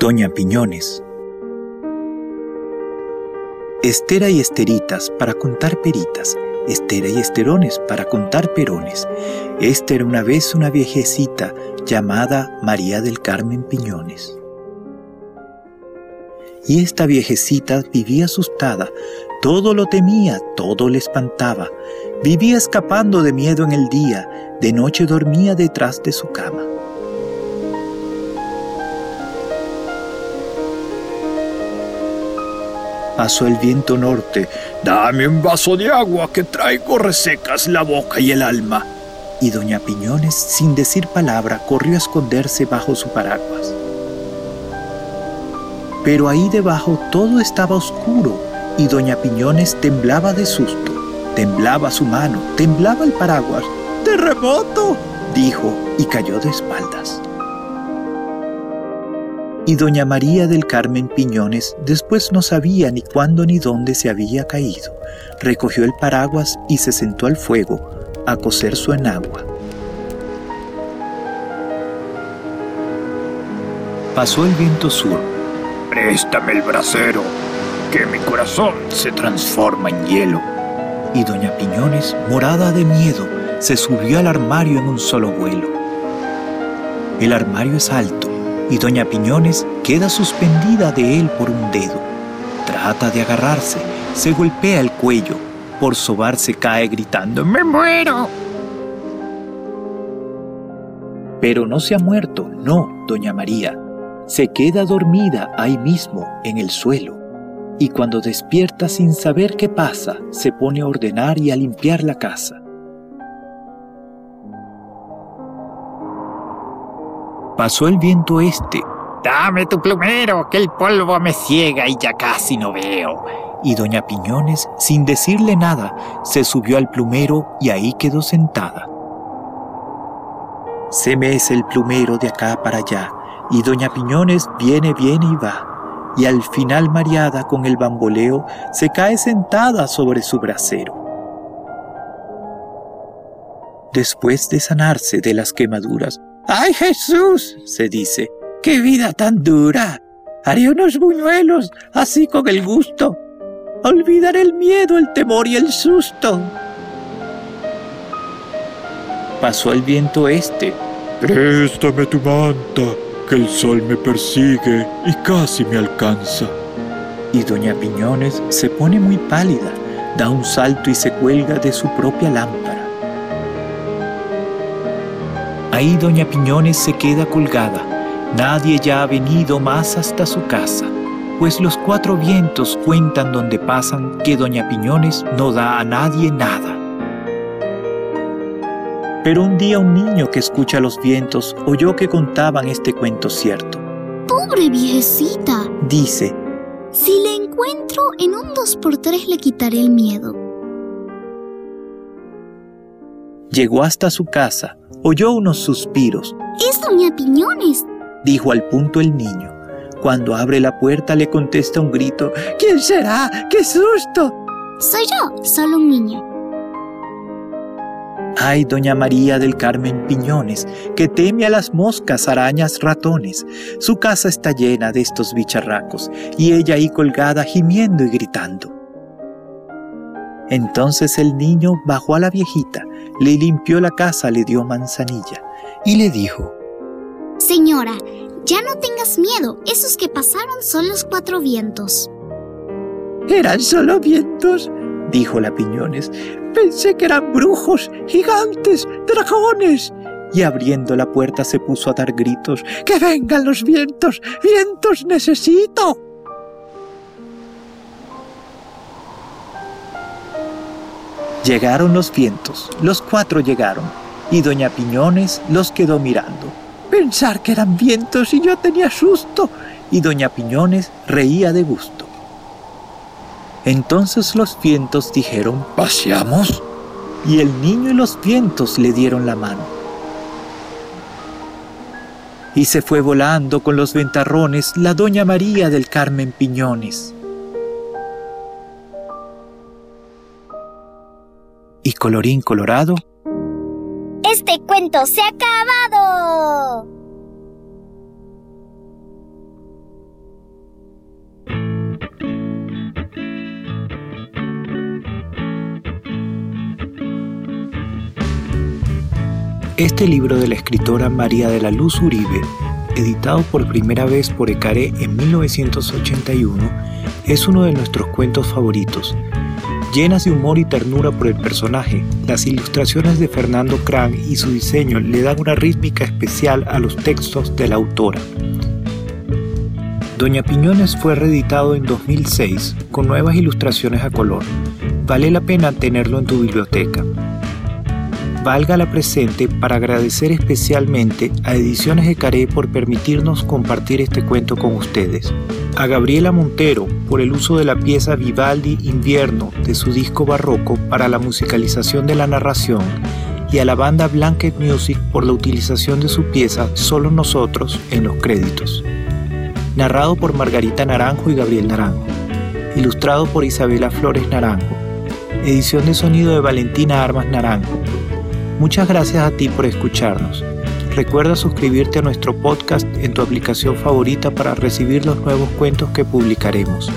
Doña Piñones. Estera y esteritas para contar peritas, estera y esterones para contar perones. Esta era una vez una viejecita llamada María del Carmen Piñones. Y esta viejecita vivía asustada, todo lo temía, todo le espantaba. Vivía escapando de miedo en el día, de noche dormía detrás de su cama. Pasó el viento norte. Dame un vaso de agua que traigo resecas la boca y el alma. Y doña Piñones, sin decir palabra, corrió a esconderse bajo su paraguas. Pero ahí debajo todo estaba oscuro y doña Piñones temblaba de susto. Temblaba su mano, temblaba el paraguas. ¡Terremoto! dijo y cayó de espaldas. Y doña María del Carmen Piñones después no sabía ni cuándo ni dónde se había caído. Recogió el paraguas y se sentó al fuego a cocer su enagua. Pasó el viento sur. Préstame el brasero, que mi corazón se transforma en hielo. Y doña Piñones, morada de miedo, se subió al armario en un solo vuelo. El armario es alto y doña Piñones queda suspendida de él por un dedo. Trata de agarrarse, se golpea el cuello, por sobarse cae gritando ¡Me muero! Pero no se ha muerto, no, doña María. Se queda dormida ahí mismo, en el suelo. Y cuando despierta sin saber qué pasa, se pone a ordenar y a limpiar la casa. Pasó el viento este. Dame tu plumero, que el polvo me ciega y ya casi no veo. Y doña Piñones, sin decirle nada, se subió al plumero y ahí quedó sentada. Se mece el plumero de acá para allá, y doña Piñones viene, viene y va. Y al final mareada con el bamboleo, se cae sentada sobre su brasero. Después de sanarse de las quemaduras, ¡Ay Jesús! se dice. ¡Qué vida tan dura! Haré unos buñuelos, así con el gusto. Olvidaré el miedo, el temor y el susto. Pasó el viento este. Préstame tu manta, que el sol me persigue y casi me alcanza. Y doña Piñones se pone muy pálida, da un salto y se cuelga de su propia lámpara. Ahí doña Piñones se queda colgada. Nadie ya ha venido más hasta su casa, pues los cuatro vientos cuentan donde pasan que doña Piñones no da a nadie nada. Pero un día un niño que escucha los vientos oyó que contaban este cuento cierto. Pobre viejecita, dice, si le encuentro en un dos por tres le quitaré el miedo. Llegó hasta su casa, oyó unos suspiros. ¡Es doña Piñones! dijo al punto el niño. Cuando abre la puerta le contesta un grito. ¿Quién será? ¡Qué susto! Soy yo, solo un niño. Ay, doña María del Carmen Piñones, que teme a las moscas, arañas, ratones. Su casa está llena de estos bicharracos, y ella ahí colgada gimiendo y gritando. Entonces el niño bajó a la viejita, le limpió la casa, le dio manzanilla y le dijo, Señora, ya no tengas miedo, esos que pasaron son los cuatro vientos. ¿Eran solo vientos? dijo la Piñones. Pensé que eran brujos, gigantes, dragones. Y abriendo la puerta se puso a dar gritos. ¡Que vengan los vientos! ¡Vientos necesito! Llegaron los vientos, los cuatro llegaron, y doña Piñones los quedó mirando. Pensar que eran vientos y yo tenía susto, y doña Piñones reía de gusto. Entonces los vientos dijeron, ¿paseamos? Y el niño y los vientos le dieron la mano. Y se fue volando con los ventarrones la doña María del Carmen Piñones. Y colorín colorado. Este cuento se ha acabado. Este libro de la escritora María de la Luz Uribe, editado por primera vez por Ecaré en 1981, es uno de nuestros cuentos favoritos Llenas de humor y ternura por el personaje, las ilustraciones de Fernando Cran y su diseño le dan una rítmica especial a los textos de la autora. Doña Piñones fue reeditado en 2006 con nuevas ilustraciones a color. Vale la pena tenerlo en tu biblioteca valga la presente para agradecer especialmente a Ediciones de Caré por permitirnos compartir este cuento con ustedes, a Gabriela Montero por el uso de la pieza Vivaldi Invierno de su disco barroco para la musicalización de la narración y a la banda Blanket Music por la utilización de su pieza Solo Nosotros en los créditos. Narrado por Margarita Naranjo y Gabriel Naranjo. Ilustrado por Isabela Flores Naranjo. Edición de sonido de Valentina Armas Naranjo Muchas gracias a ti por escucharnos. Recuerda suscribirte a nuestro podcast en tu aplicación favorita para recibir los nuevos cuentos que publicaremos.